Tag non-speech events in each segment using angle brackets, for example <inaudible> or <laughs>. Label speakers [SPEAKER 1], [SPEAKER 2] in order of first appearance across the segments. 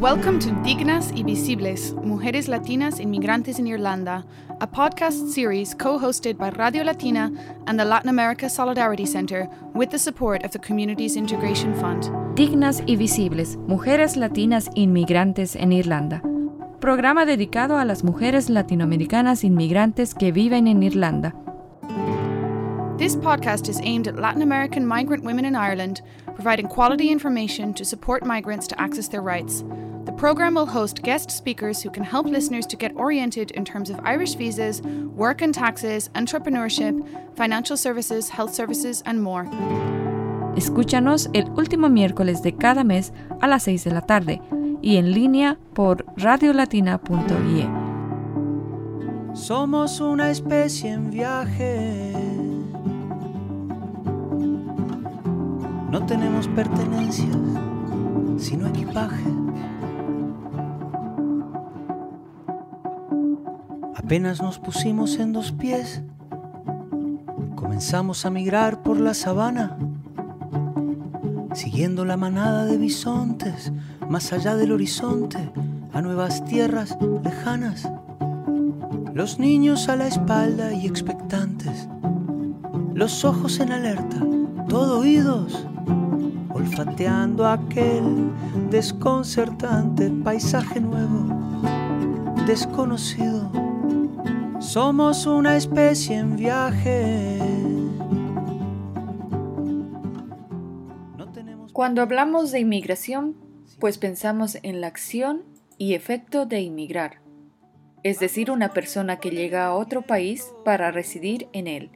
[SPEAKER 1] Welcome to Dignas y Visibles, Mujeres Latinas Inmigrantes in Irlanda, a podcast series co hosted by Radio Latina and the Latin America Solidarity Center with the support of the Communities Integration Fund.
[SPEAKER 2] Dignas y Visibles, Mujeres Latinas Inmigrantes en Irlanda. Programa dedicado a las mujeres latinoamericanas inmigrantes que viven en Irlanda.
[SPEAKER 1] This podcast is aimed at Latin American migrant women in Ireland, providing quality information to support migrants to access their rights. The program will host guest speakers who can help listeners to get oriented in terms of Irish visas, work and taxes, entrepreneurship, financial services, health services, and more.
[SPEAKER 2] Escúchanos el último miércoles de cada mes a las 6 de la tarde y en línea por radiolatina.ie.
[SPEAKER 3] Somos una especie en viaje. No tenemos pertenencias, sino equipaje. Apenas nos pusimos en dos pies, comenzamos a migrar por la sabana, siguiendo la manada de bisontes más allá del horizonte, a nuevas tierras lejanas. Los niños a la espalda y expectantes, los ojos en alerta, todo oídos, olfateando aquel desconcertante paisaje nuevo, desconocido. Somos una especie en viaje.
[SPEAKER 2] Cuando hablamos de inmigración, pues pensamos en la acción y efecto de inmigrar, es decir, una persona que llega a otro país para residir en él,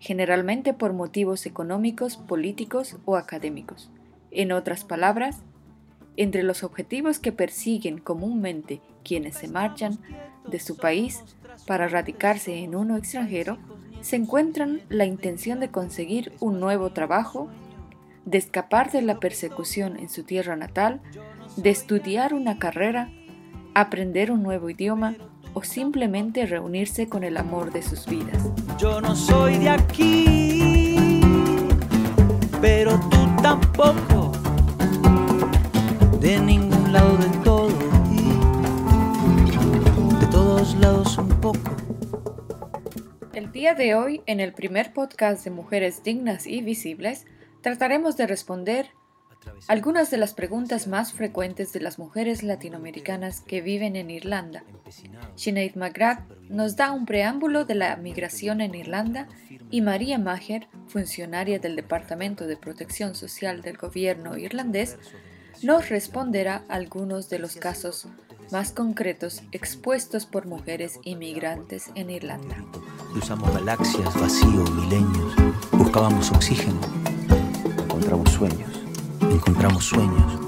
[SPEAKER 2] generalmente por motivos económicos, políticos o académicos. En otras palabras, entre los objetivos que persiguen comúnmente quienes se marchan de su país para radicarse en uno extranjero, se encuentran la intención de conseguir un nuevo trabajo, de escapar de la persecución en su tierra natal, de estudiar una carrera, aprender un nuevo idioma o simplemente reunirse con el amor de sus vidas.
[SPEAKER 3] Yo no soy de aquí, pero tú tampoco, de ningún
[SPEAKER 2] día de hoy, en el primer podcast de Mujeres Dignas y Visibles, trataremos de responder algunas de las preguntas más frecuentes de las mujeres latinoamericanas que viven en Irlanda. Sinead McGrath nos da un preámbulo de la migración en Irlanda y María Maher, funcionaria del Departamento de Protección Social del gobierno irlandés, nos responderá algunos de los casos más concretos expuestos por mujeres inmigrantes en Irlanda.
[SPEAKER 3] Usamos galaxias, vacío, milenios, buscábamos oxígeno, encontramos sueños encontramos sueños.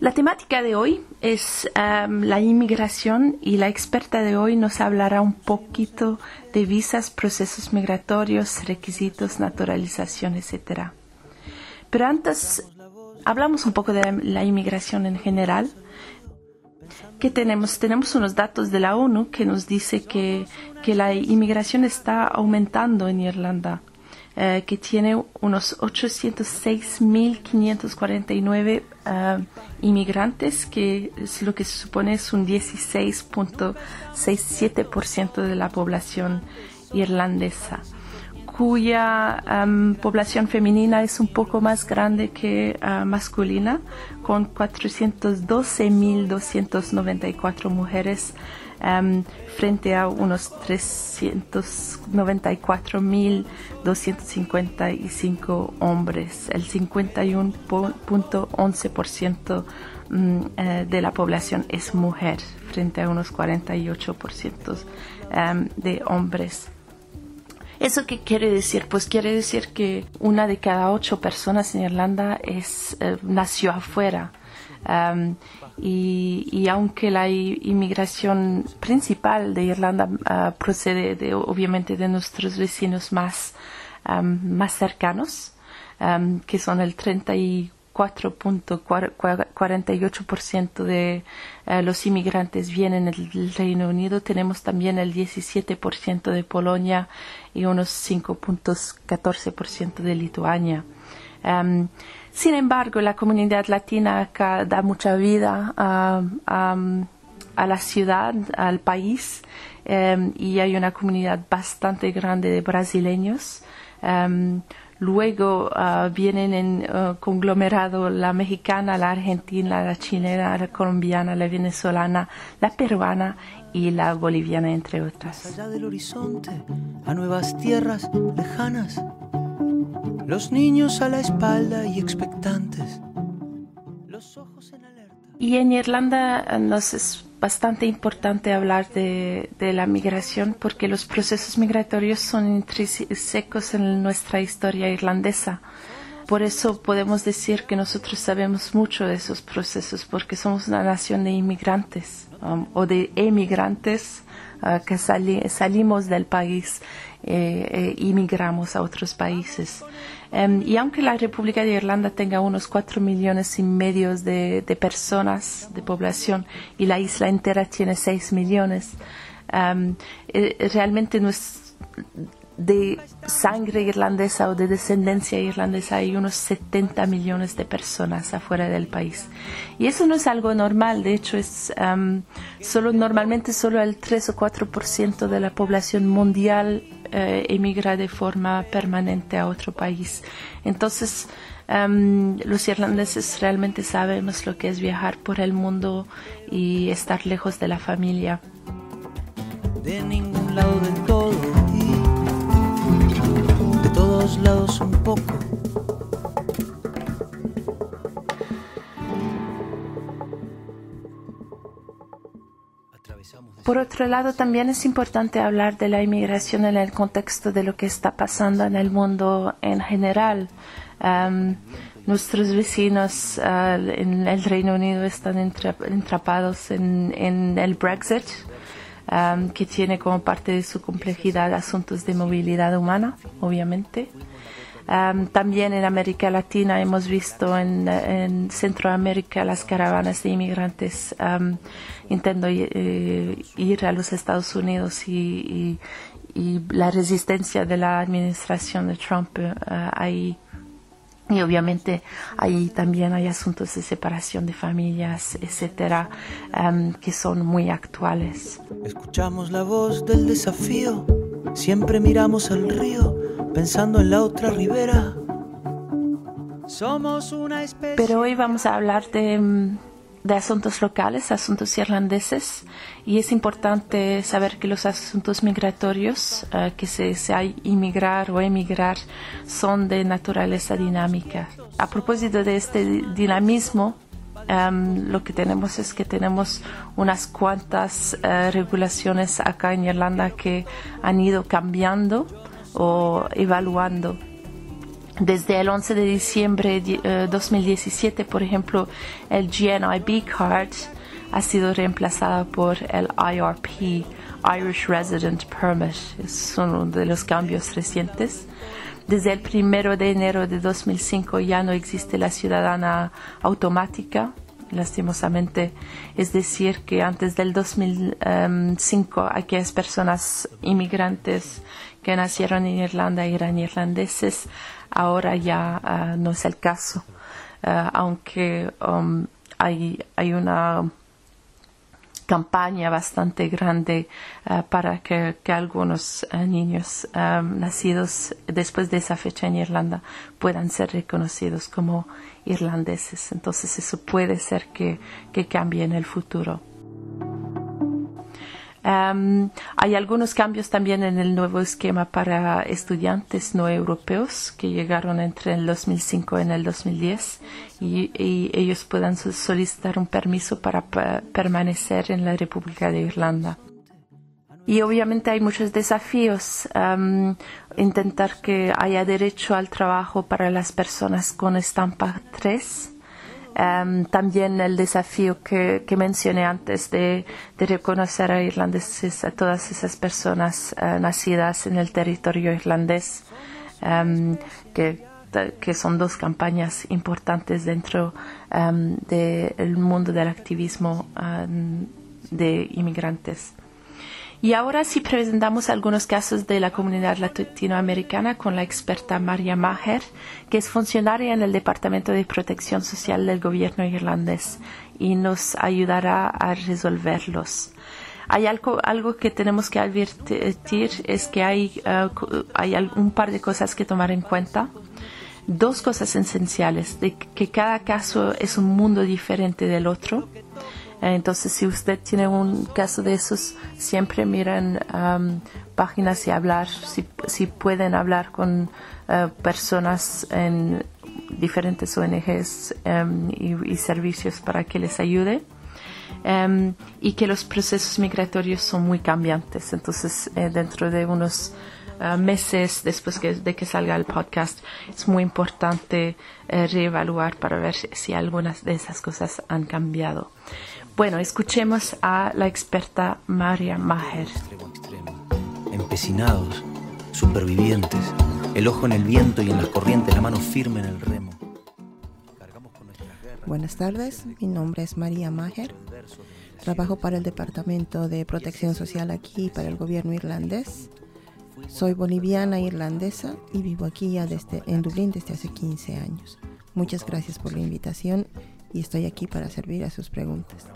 [SPEAKER 4] La temática de hoy es um, la inmigración y la experta de hoy nos hablará un poquito de visas, procesos migratorios, requisitos, naturalización, etc. Pero antes hablamos un poco de la inmigración en general. ¿Qué tenemos? Tenemos unos datos de la ONU que nos dice que, que la inmigración está aumentando en Irlanda. Eh, que tiene unos 806.549 uh, inmigrantes, que es lo que se supone es un 16.67% de la población irlandesa cuya población femenina es un poco más grande que uh, masculina, con 412.294 mujeres frente a unos 394.255 hombres, el 51.11% um, uh, de la población es mujer frente a unos 48% um, de hombres. ¿Eso qué quiere decir? Pues quiere decir que una de cada ocho personas en Irlanda es, uh, nació afuera. Um, y, aunque la inmigración principal de Irlanda ah, procede de, obviamente de nuestros vecinos más, más cercanos, que son el 34.48% de uh, los inmigrantes vienen del Reino Unido. Tenemos también el 17% de Polonia y unos 5.14% de Lituania sin embargo, la comunidad latina acá da mucha vida a, la ciudad, al país, em, y hay una comunidad bastante grande de brasileños. Em, luego ah, vienen en uh, conglomerado la mexicana, la argentina, la chilena, la colombiana, la venezolana, la peruana y la boliviana, entre otras.
[SPEAKER 3] allá del horizonte, a nuevas tierras lejanas los niños a la espalda y expectantes, los ojos en alerta.
[SPEAKER 4] Y en Irlanda eh, nos bastante importante hablar de, la migración porque los procesos migratorios son intrínsecos en nuestra historia irlandesa. Por eso podemos decir que nosotros sabemos mucho de esos procesos porque somos una nación de inmigrantes um, o de emigrantes uh, que salimos del país e inmigramos a otros países. Em, y aunque la República de Irlanda tenga unos cuatro millones y medio de, personas de población y la isla entera tiene seis millones, em, eh, realmente no es de sangre irlandesa o de descendencia irlandesa hay unos 70 millones de personas afuera del país. Y eso no es algo normal, de hecho es solo normalmente solo el 3 o 4% de la población mundial eh, emigra de forma permanente a otro país. Entonces, los irlandeses realmente sabemos lo que es viajar por el mundo y estar lejos de la familia.
[SPEAKER 3] Lados un poco.
[SPEAKER 4] Por otro lado, también es importante hablar de la inmigración en el contexto de lo que está pasando en el mundo en general. nuestros vecinos uh, en el Reino Unido están entrapados en, en el Brexit, que tiene como parte de su complejidad asuntos de movilidad humana, obviamente. también en América Latina hemos visto en, Centroamérica las caravanas de inmigrantes intentando eh, ir a los Estados Unidos y, la resistencia de la administración de Trump uh, ahí y obviamente ahí también hay asuntos de separación de familias, etcétera, em, que son muy actuales.
[SPEAKER 3] Escuchamos la voz del desafío, siempre miramos al río, pensando en la otra ribera. Somos una especie.
[SPEAKER 4] Pero hoy vamos a hablar de em, de asuntos locales, asuntos irlandeses, y es importante saber que los asuntos migratorios, eh, que se, sea inmigrar o emigrar, son de naturaleza dinámica. A propósito de este dinamismo, em, lo que tenemos es que tenemos unas cuantas uh, regulaciones acá en Irlanda que han ido cambiando o evaluando desde el 11 de diciembre de 2017, eh, por ejemplo, el GNIB Card ha sido reemplazado por el IRP, Irish Resident Permit. Es uno de los cambios recientes. Desde el 1 de enero de 2005 ya no existe la ciudadana automática, lastimosamente. Es decir, que antes del 2005 aquellas personas inmigrantes que nacieron en Irlanda eran irlandeses ahora ya ah, no es el caso, ah, aunque um, hay, hay una campaña bastante grande ah, para que, algunos niños nacidos después de esa fecha en Irlanda puedan ser reconocidos como irlandeses. Entonces eso puede ser que cambie en el futuro. Hay algunos cambios también en el nuevo esquema para estudiantes no europeos que llegaron entre el 2005 y el 2010 y, ellos puedan solicitar un permiso para permanecer en la República de Irlanda. Y obviamente hay muchos desafíos. Intentar que haya derecho al trabajo para las personas con estampa 3 Em, también el desafío que, mencioné antes de, reconocer a irlandeses, a todas esas personas eh, nacidas en el territorio irlandés, em, que, que, son dos campañas importantes dentro um, del mundo del activismo de inmigrantes. Y ahora sí presentamos algunos casos de la comunidad latinoamericana con la experta María Maher, que es funcionaria en el Departamento de Protección Social del gobierno irlandés y nos ayudará a resolverlos. Hay algo, algo que tenemos que advertir, es que hay, uh, hay un par de cosas que tomar en cuenta. Dos cosas esenciales, de que cada caso es un mundo diferente del otro entonces, si usted tiene un caso de esos, siempre miren páginas y hablar, si, pueden hablar con eh, personas en diferentes ONGs em, y, servicios para que les ayude. Em, y que los procesos migratorios son muy cambiantes. Entonces, eh, dentro de unos meses después de que salga el podcast, es muy importante reevaluar para ver si algunas de esas cosas han cambiado. Bueno, escuchemos a la experta María Maher.
[SPEAKER 3] Empecinados, supervivientes, el ojo en el viento y en las corrientes, la mano firme en el remo.
[SPEAKER 5] Buenas tardes, mi nombre es María Maher. Trabajo para el Departamento de Protección Social aquí para el gobierno irlandés. Soy boliviana irlandesa y vivo aquí ya desde, en Dublín desde hace 15 años. Muchas gracias por la invitación y estoy aquí para servir a sus preguntas.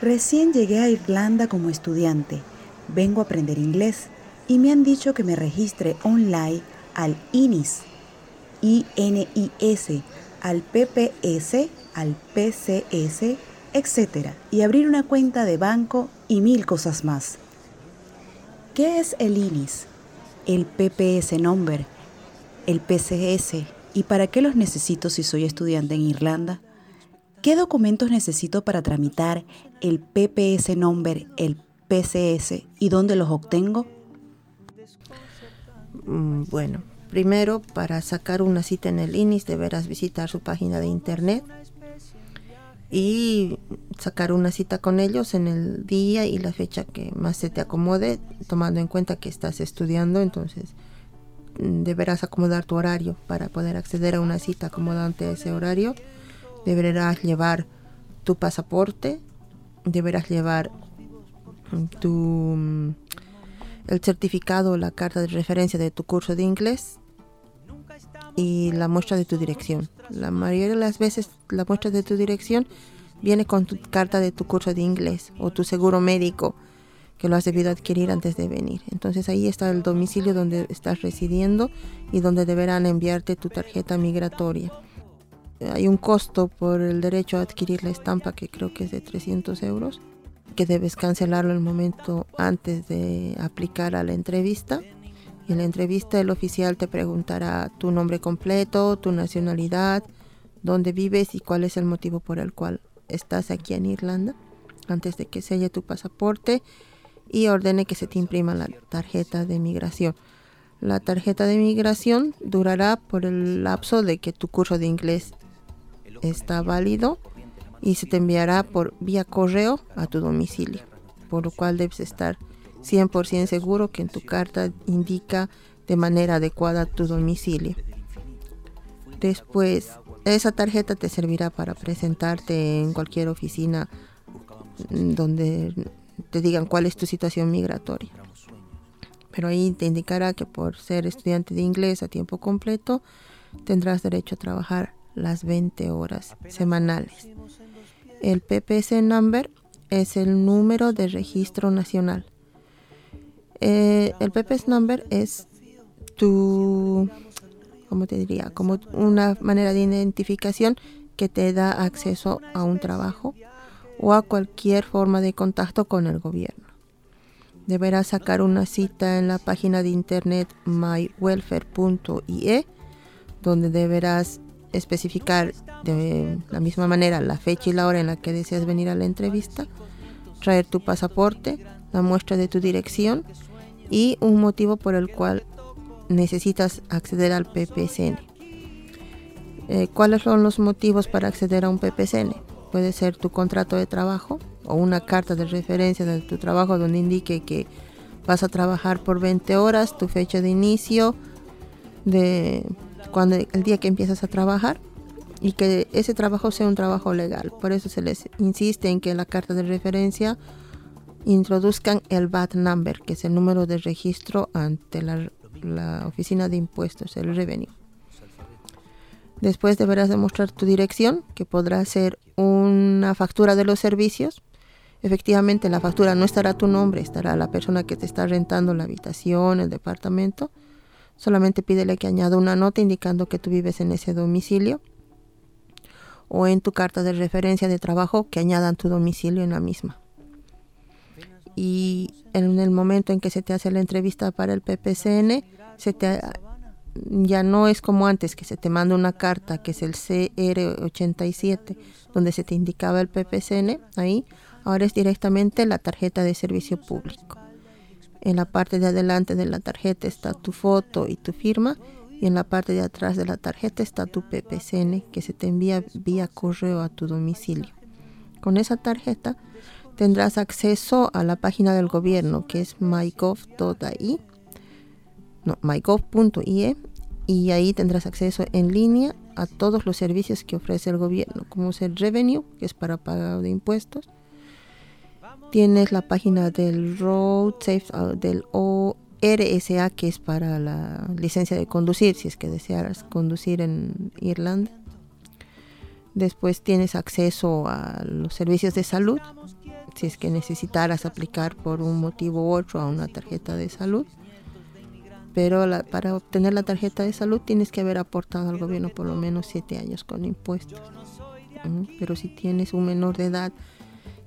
[SPEAKER 6] Recién llegué a Irlanda como estudiante. Vengo a aprender inglés y me han dicho que me registre online al INIS, I-N-I-S, al PPS, al PCS, etc. y abrir una cuenta de banco y mil cosas más. ¿Qué es el INIS? El PPS number, el PCS, ¿Y para qué los necesito si soy estudiante en Irlanda? ¿Qué documentos necesito para tramitar el PPS number, el PCS y dónde los obtengo?
[SPEAKER 5] Mm, bueno, primero para sacar una cita en el INIS deberás visitar su página de internet y sacar una cita con ellos en el día y la fecha que más se te acomode, tomando en cuenta que estás estudiando, entonces deberás acomodar tu horario para poder acceder a una cita acomodante a ese horario. Deberás llevar tu pasaporte, deberás llevar tu mm, el certificado la carta de referencia de tu curso de inglés y la muestra de tu dirección. La mayoría de las veces la muestra de tu dirección viene con tu carta de tu curso de inglés o tu seguro médico que lo has debido adquirir antes de venir. Entonces ahí está el domicilio donde estás residiendo y donde deberán enviarte tu tarjeta migratoria. Hay un costo por el derecho a adquirir la estampa que creo que es de 300 euros, que debes cancelarlo el momento antes de aplicar a la entrevista. Y en la entrevista el oficial te preguntará tu nombre completo, tu nacionalidad, dónde vives y cuál es el motivo por el cual estás aquí en Irlanda antes de que selle tu pasaporte y ordene que se te imprima la tarjeta de migración. La tarjeta de migración durará por el lapso de que tu curso de inglés está válido y se te enviará por vía correo a tu domicilio, por lo cual debes estar 100% seguro que en tu carta indica de manera adecuada tu domicilio. Después, esa tarjeta te servirá para presentarte en cualquier oficina donde te digan cuál es tu situación migratoria. Pero ahí te indicará que por ser estudiante de inglés a tiempo completo tendrás derecho a trabajar las 20 horas semanales. El PPS number es el número de registro nacional. Eh, el PPS number es tu, ¿cómo te diría? Como una manera de identificación que te da acceso a un trabajo o a cualquier forma de contacto con el gobierno. Deberás sacar una cita en la página de internet mywelfare.ie, donde deberás especificar de la misma manera la fecha y la hora en la que deseas venir a la entrevista, traer tu pasaporte, la muestra de tu dirección y un motivo por el cual necesitas acceder al PPSN. Eh, ¿Cuáles son los motivos para acceder a un PPSN? Puede ser tu contrato de trabajo o una carta de referencia de tu trabajo donde indique que vas a trabajar por 20 horas, tu fecha de inicio, de cuando el día que empiezas a trabajar y que ese trabajo sea un trabajo legal. Por eso se les insiste en que la carta de referencia introduzcan el VAT number, que es el número de registro ante la, la oficina de impuestos, el revenue. Después deberás demostrar tu dirección, que podrá ser una factura de los servicios. Efectivamente, la factura no estará tu nombre, estará la persona que te está rentando la habitación, el departamento. Solamente pídele que añada una nota indicando que tú vives en ese domicilio o en tu carta de referencia de trabajo que añadan tu domicilio en la misma. Y en el momento en que se te hace la entrevista para el PPCN, se te ya no es como antes que se te manda una carta que es el CR87 donde se te indicaba el PPCN ahí, ahora es directamente la tarjeta de servicio público. En la parte de adelante de la tarjeta está tu foto y tu firma y en la parte de atrás de la tarjeta está tu PPCN que se te envía vía correo a tu domicilio. Con esa tarjeta tendrás acceso a la página del gobierno que es mygov.ai mygov.ie y ahí tendrás acceso en línea a todos los servicios que ofrece el gobierno, como es el revenue, que es para pagar de impuestos. Tienes la página del Road Safe, ah, del ORSA, que es para la licencia de conducir, si es que desearas conducir en Irlanda. Después tienes acceso a los servicios de salud, si es que necesitaras aplicar por un motivo u otro a una tarjeta de salud pero para obtener la tarjeta de salud tienes que haber aportado al gobierno por lo menos siete años con impuestos. Pero si tienes un menor de edad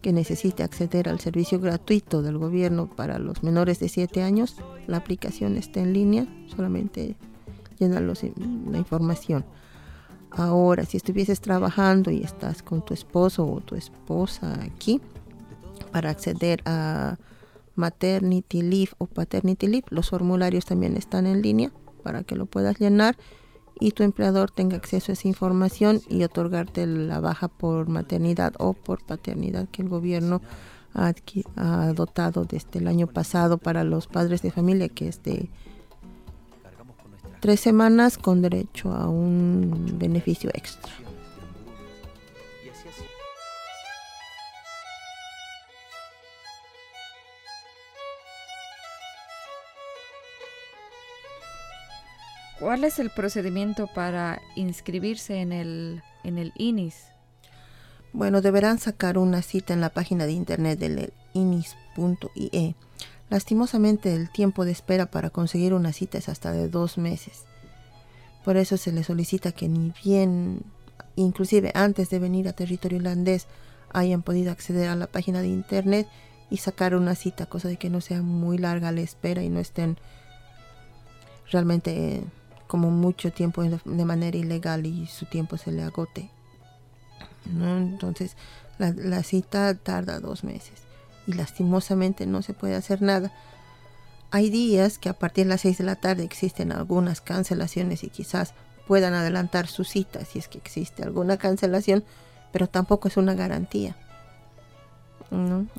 [SPEAKER 5] que necesite acceder al servicio gratuito del gobierno para los menores de 7 años, la aplicación está en línea, solamente llena la información. Ahora, si estuvieses trabajando y estás con tu esposo o tu esposa aquí, para acceder a maternity leave o paternity leave. Los formularios también están en línea para que lo puedas llenar y tu empleador tenga acceso a esa información y otorgarte la baja por maternidad o por paternidad que el gobierno ha, dotado desde el año pasado para los padres de familia, que es de tres semanas con derecho a un beneficio extra.
[SPEAKER 2] ¿Cuál es el procedimiento para inscribirse en el, en el INIS?
[SPEAKER 5] Bueno, deberán sacar una cita en la página de internet del inis.ie. Lastimosamente el tiempo de espera para conseguir una cita es hasta de dos meses. Por eso se les solicita que ni bien, inclusive antes de venir a territorio irlandés, hayan podido acceder a la página de internet y sacar una cita, cosa de que no sea muy larga la espera y no estén realmente como mucho tiempo de manera ilegal y su tiempo se le agote. Entonces la, cita tarda dos meses y lastimosamente no se puede hacer nada. Hay días que a partir de las 6 de la tarde existen algunas cancelaciones y quizás puedan adelantar su cita si es que existe alguna cancelación, pero tampoco es una garantía.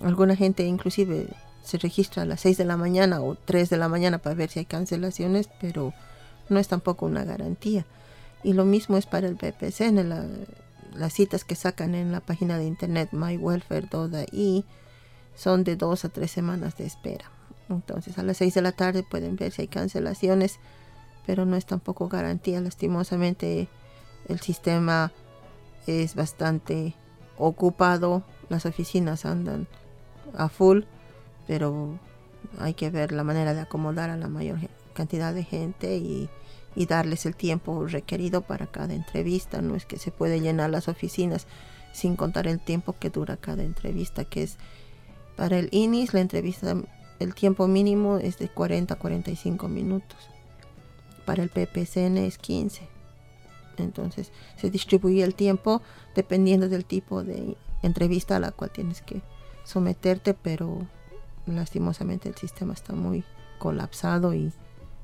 [SPEAKER 5] Alguna gente inclusive se registra a las 6 de la mañana o 3 de la mañana para ver si hay cancelaciones, pero no es tampoco una garantía. Y lo mismo es para el PPC, en las citas que sacan en la página de internet mywelfare.ai son de dos a tres semanas de espera. Entonces a las seis de la tarde pueden ver si hay cancelaciones, pero no es tampoco garantía. Lastimosamente el sistema es bastante ocupado, las oficinas andan a full, pero hay que ver la manera de acomodar a la mayor cantidad de gente y darles el tiempo requerido para cada entrevista. No es que se puede llenar las oficinas sin contar el tiempo que dura cada entrevista, que es para el INIS la entrevista, el tiempo mínimo es de 40 a 45 minutos. Para el PPCN es 15. Entonces se distribuye el tiempo dependiendo del tipo de entrevista a la cual tienes que someterte, pero lastimosamente el sistema está muy colapsado y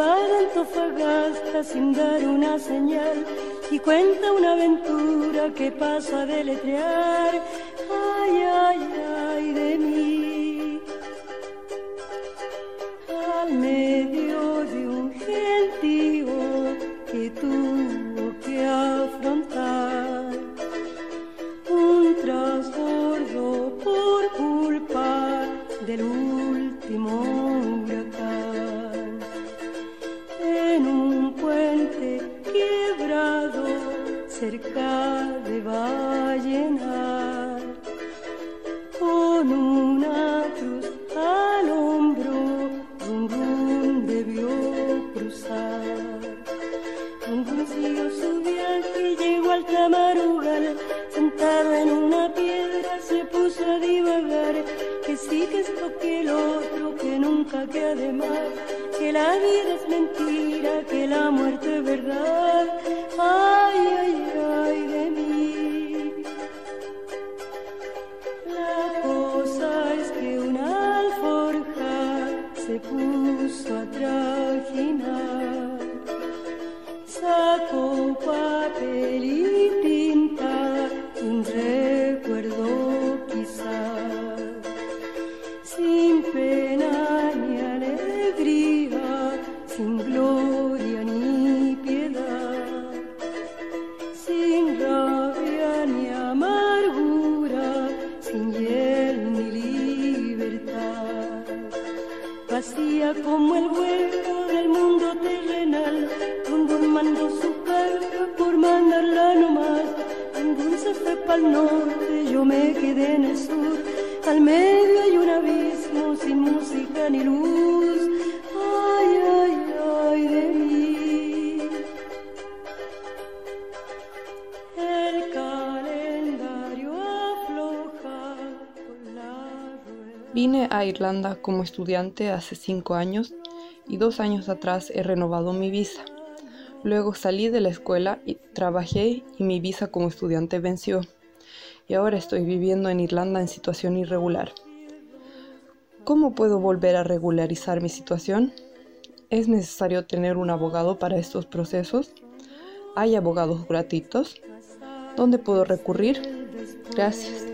[SPEAKER 5] De
[SPEAKER 7] Antofagasta sin dar una señal y cuenta una aventura que pasa a deletrear. Se
[SPEAKER 8] Vine a Irlanda como estudiante hace cinco años y dos años atrás he renovado mi visa. Luego salí de la escuela y trabajé y mi visa como estudiante venció. Y ahora estoy viviendo en Irlanda en situación irregular. ¿Cómo puedo volver a regularizar mi situación? ¿Es necesario tener un abogado para estos procesos? ¿Hay abogados gratuitos? ¿Dónde puedo recurrir? Gracias.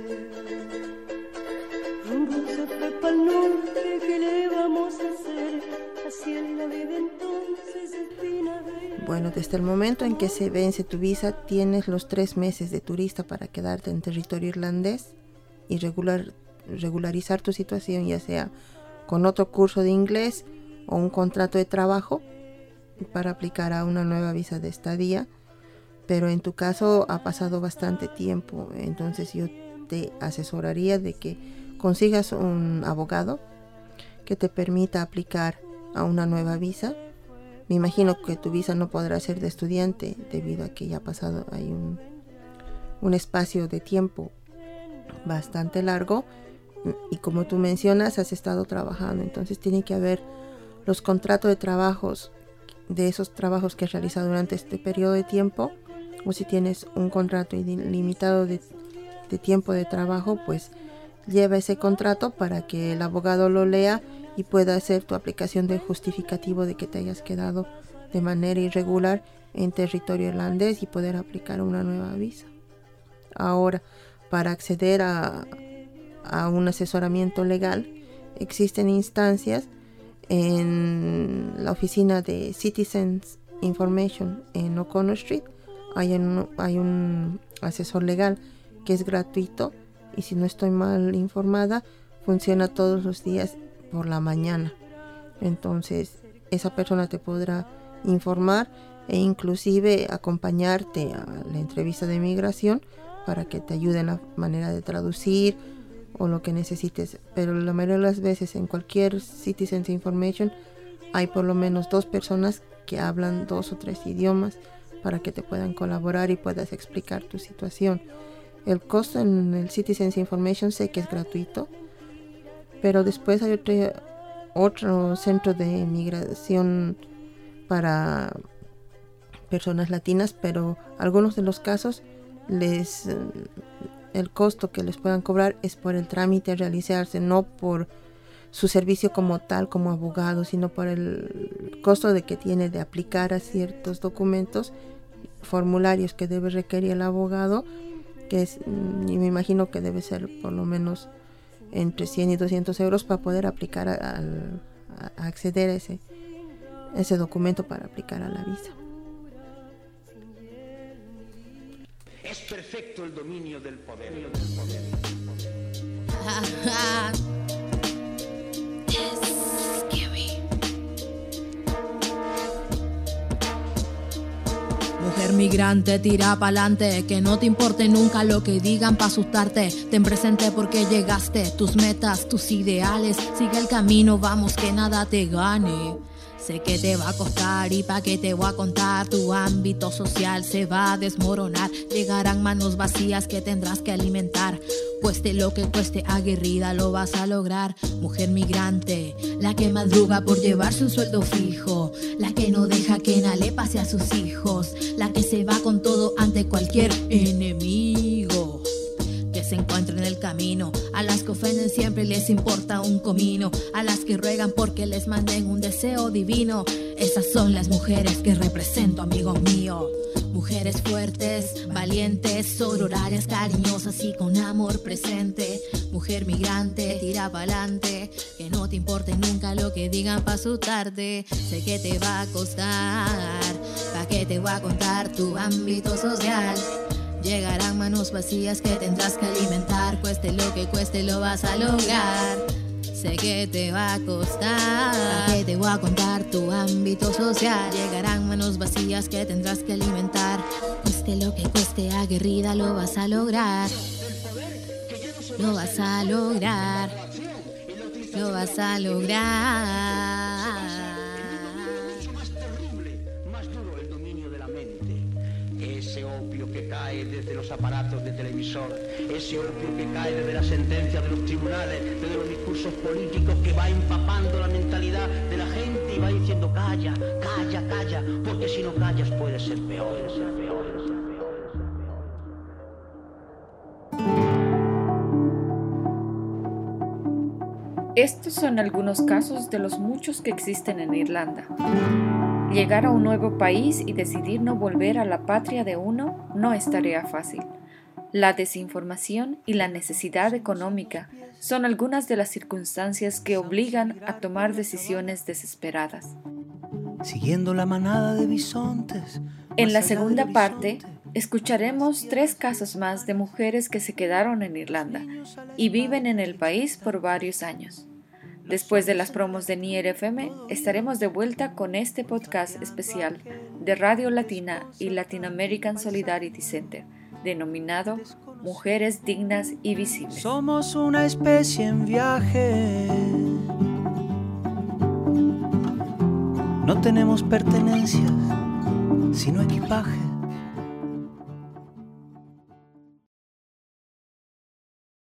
[SPEAKER 5] Desde el momento en que se vence tu visa, tienes los tres meses de turista para quedarte en territorio irlandés y regular, regularizar tu situación, ya sea con otro curso de inglés o un contrato de trabajo para aplicar a una nueva visa de estadía. Pero en tu caso ha pasado bastante tiempo, entonces yo te asesoraría de que consigas un abogado que te permita aplicar a una nueva visa. Me imagino que tu visa no podrá ser de estudiante debido a que ya ha pasado hay un, un espacio de tiempo bastante largo. Y como tú mencionas has estado trabajando, entonces tiene que haber los contratos de trabajos de esos trabajos que has realizado durante este periodo de tiempo o si tienes un contrato ilimitado de, de tiempo de trabajo, pues lleva ese contrato para que el abogado lo lea y pueda hacer tu aplicación de justificativo de que te hayas quedado de manera irregular en territorio irlandés y poder aplicar una nueva visa. Ahora, para acceder a, a un asesoramiento legal, existen instancias en la oficina de Citizens Information en O'Connor Street. Hay un, hay un asesor legal que es gratuito y si no estoy mal informada, funciona todos los días por la mañana. Entonces, esa persona te podrá informar e inclusive acompañarte a la entrevista de migración para que te ayude en la manera de traducir o lo que necesites. Pero la mayoría de las veces en cualquier Citizens Information hay por lo menos dos personas que hablan dos o tres idiomas para que te puedan colaborar y puedas explicar tu situación. El costo en el Citizens Information sé que es gratuito, pero después hay otro, otro centro de migración para personas latinas, pero algunos de los casos les el costo que les puedan cobrar es por el trámite a realizarse, no por su servicio como tal, como abogado, sino por el costo de que tiene de aplicar a ciertos documentos, formularios que debe requerir el abogado, que es, y me imagino que debe ser por lo menos entre 100 y 200 euros para poder aplicar a, acceder a ese, ese documento para aplicar a la visa.
[SPEAKER 3] Es perfecto el dominio del poder. <laughs>
[SPEAKER 9] Mujer migrante, tira pa'lante, que no te importe nunca lo que digan pa' asustarte. Ten presente porque llegaste, tus metas, tus ideales. Sigue el camino, vamos que nada te gane. Sé que te va a costar y pa' que te voy a contar, tu ámbito social se va a desmoronar. Llegarán manos vacías que tendrás que alimentar. Cueste lo que cueste, aguerrida lo vas a lograr. Mujer migrante, la que madruga por llevarse un sueldo fijo. La que no deja que le pase a sus hijos. La que se va con todo ante cualquier enemigo se encuentran en el camino. Ofenden siempre les importa un comino. A las que ruegan porque les manden un deseo divino. Esas son las mujeres que represento, amigo mío. Mujeres fuertes, valientes, sororarias, cariñosas y con amor presente. Mujer migrante, tira pa'lante, que no te importe nunca lo que digan pa' su tarde. Sé que te va a costar, pa' que te voy a contar tu ámbito social. Llegarán manos vacías que tendrás que alimentar, cueste lo que cueste lo vas a lograr. Sé que te va a costar, que te voy a contar tu ámbito social. Llegarán manos vacías que tendrás que alimentar, cueste lo que cueste, aguerrida lo vas a lograr. Lo vas a lograr, lo vas a lograr.
[SPEAKER 3] Desde los aparatos de televisor, ese opio que cae desde la sentencia de los tribunales, desde los discursos políticos que va empapando la mentalidad de la gente y va diciendo calla, calla, calla, porque si no callas puede ser peor, peor, ser peor.
[SPEAKER 2] Estos son algunos casos de los muchos que existen en Irlanda. Llegar a un nuevo país y decidir no volver a la patria de uno no es tarea fácil. La desinformación y la necesidad económica son algunas de las circunstancias que obligan a tomar decisiones desesperadas.
[SPEAKER 3] Siguiendo la manada de bisontes.
[SPEAKER 2] En la segunda parte, escucharemos tres casos más de mujeres que se quedaron en Irlanda y viven en el país por varios años. Después de las promos de Nier FM, estaremos de vuelta con este podcast especial de Radio Latina y Latin American Solidarity Center, denominado Mujeres Dignas y Visibles.
[SPEAKER 3] Somos una especie en viaje. No tenemos pertenencias, sino equipaje.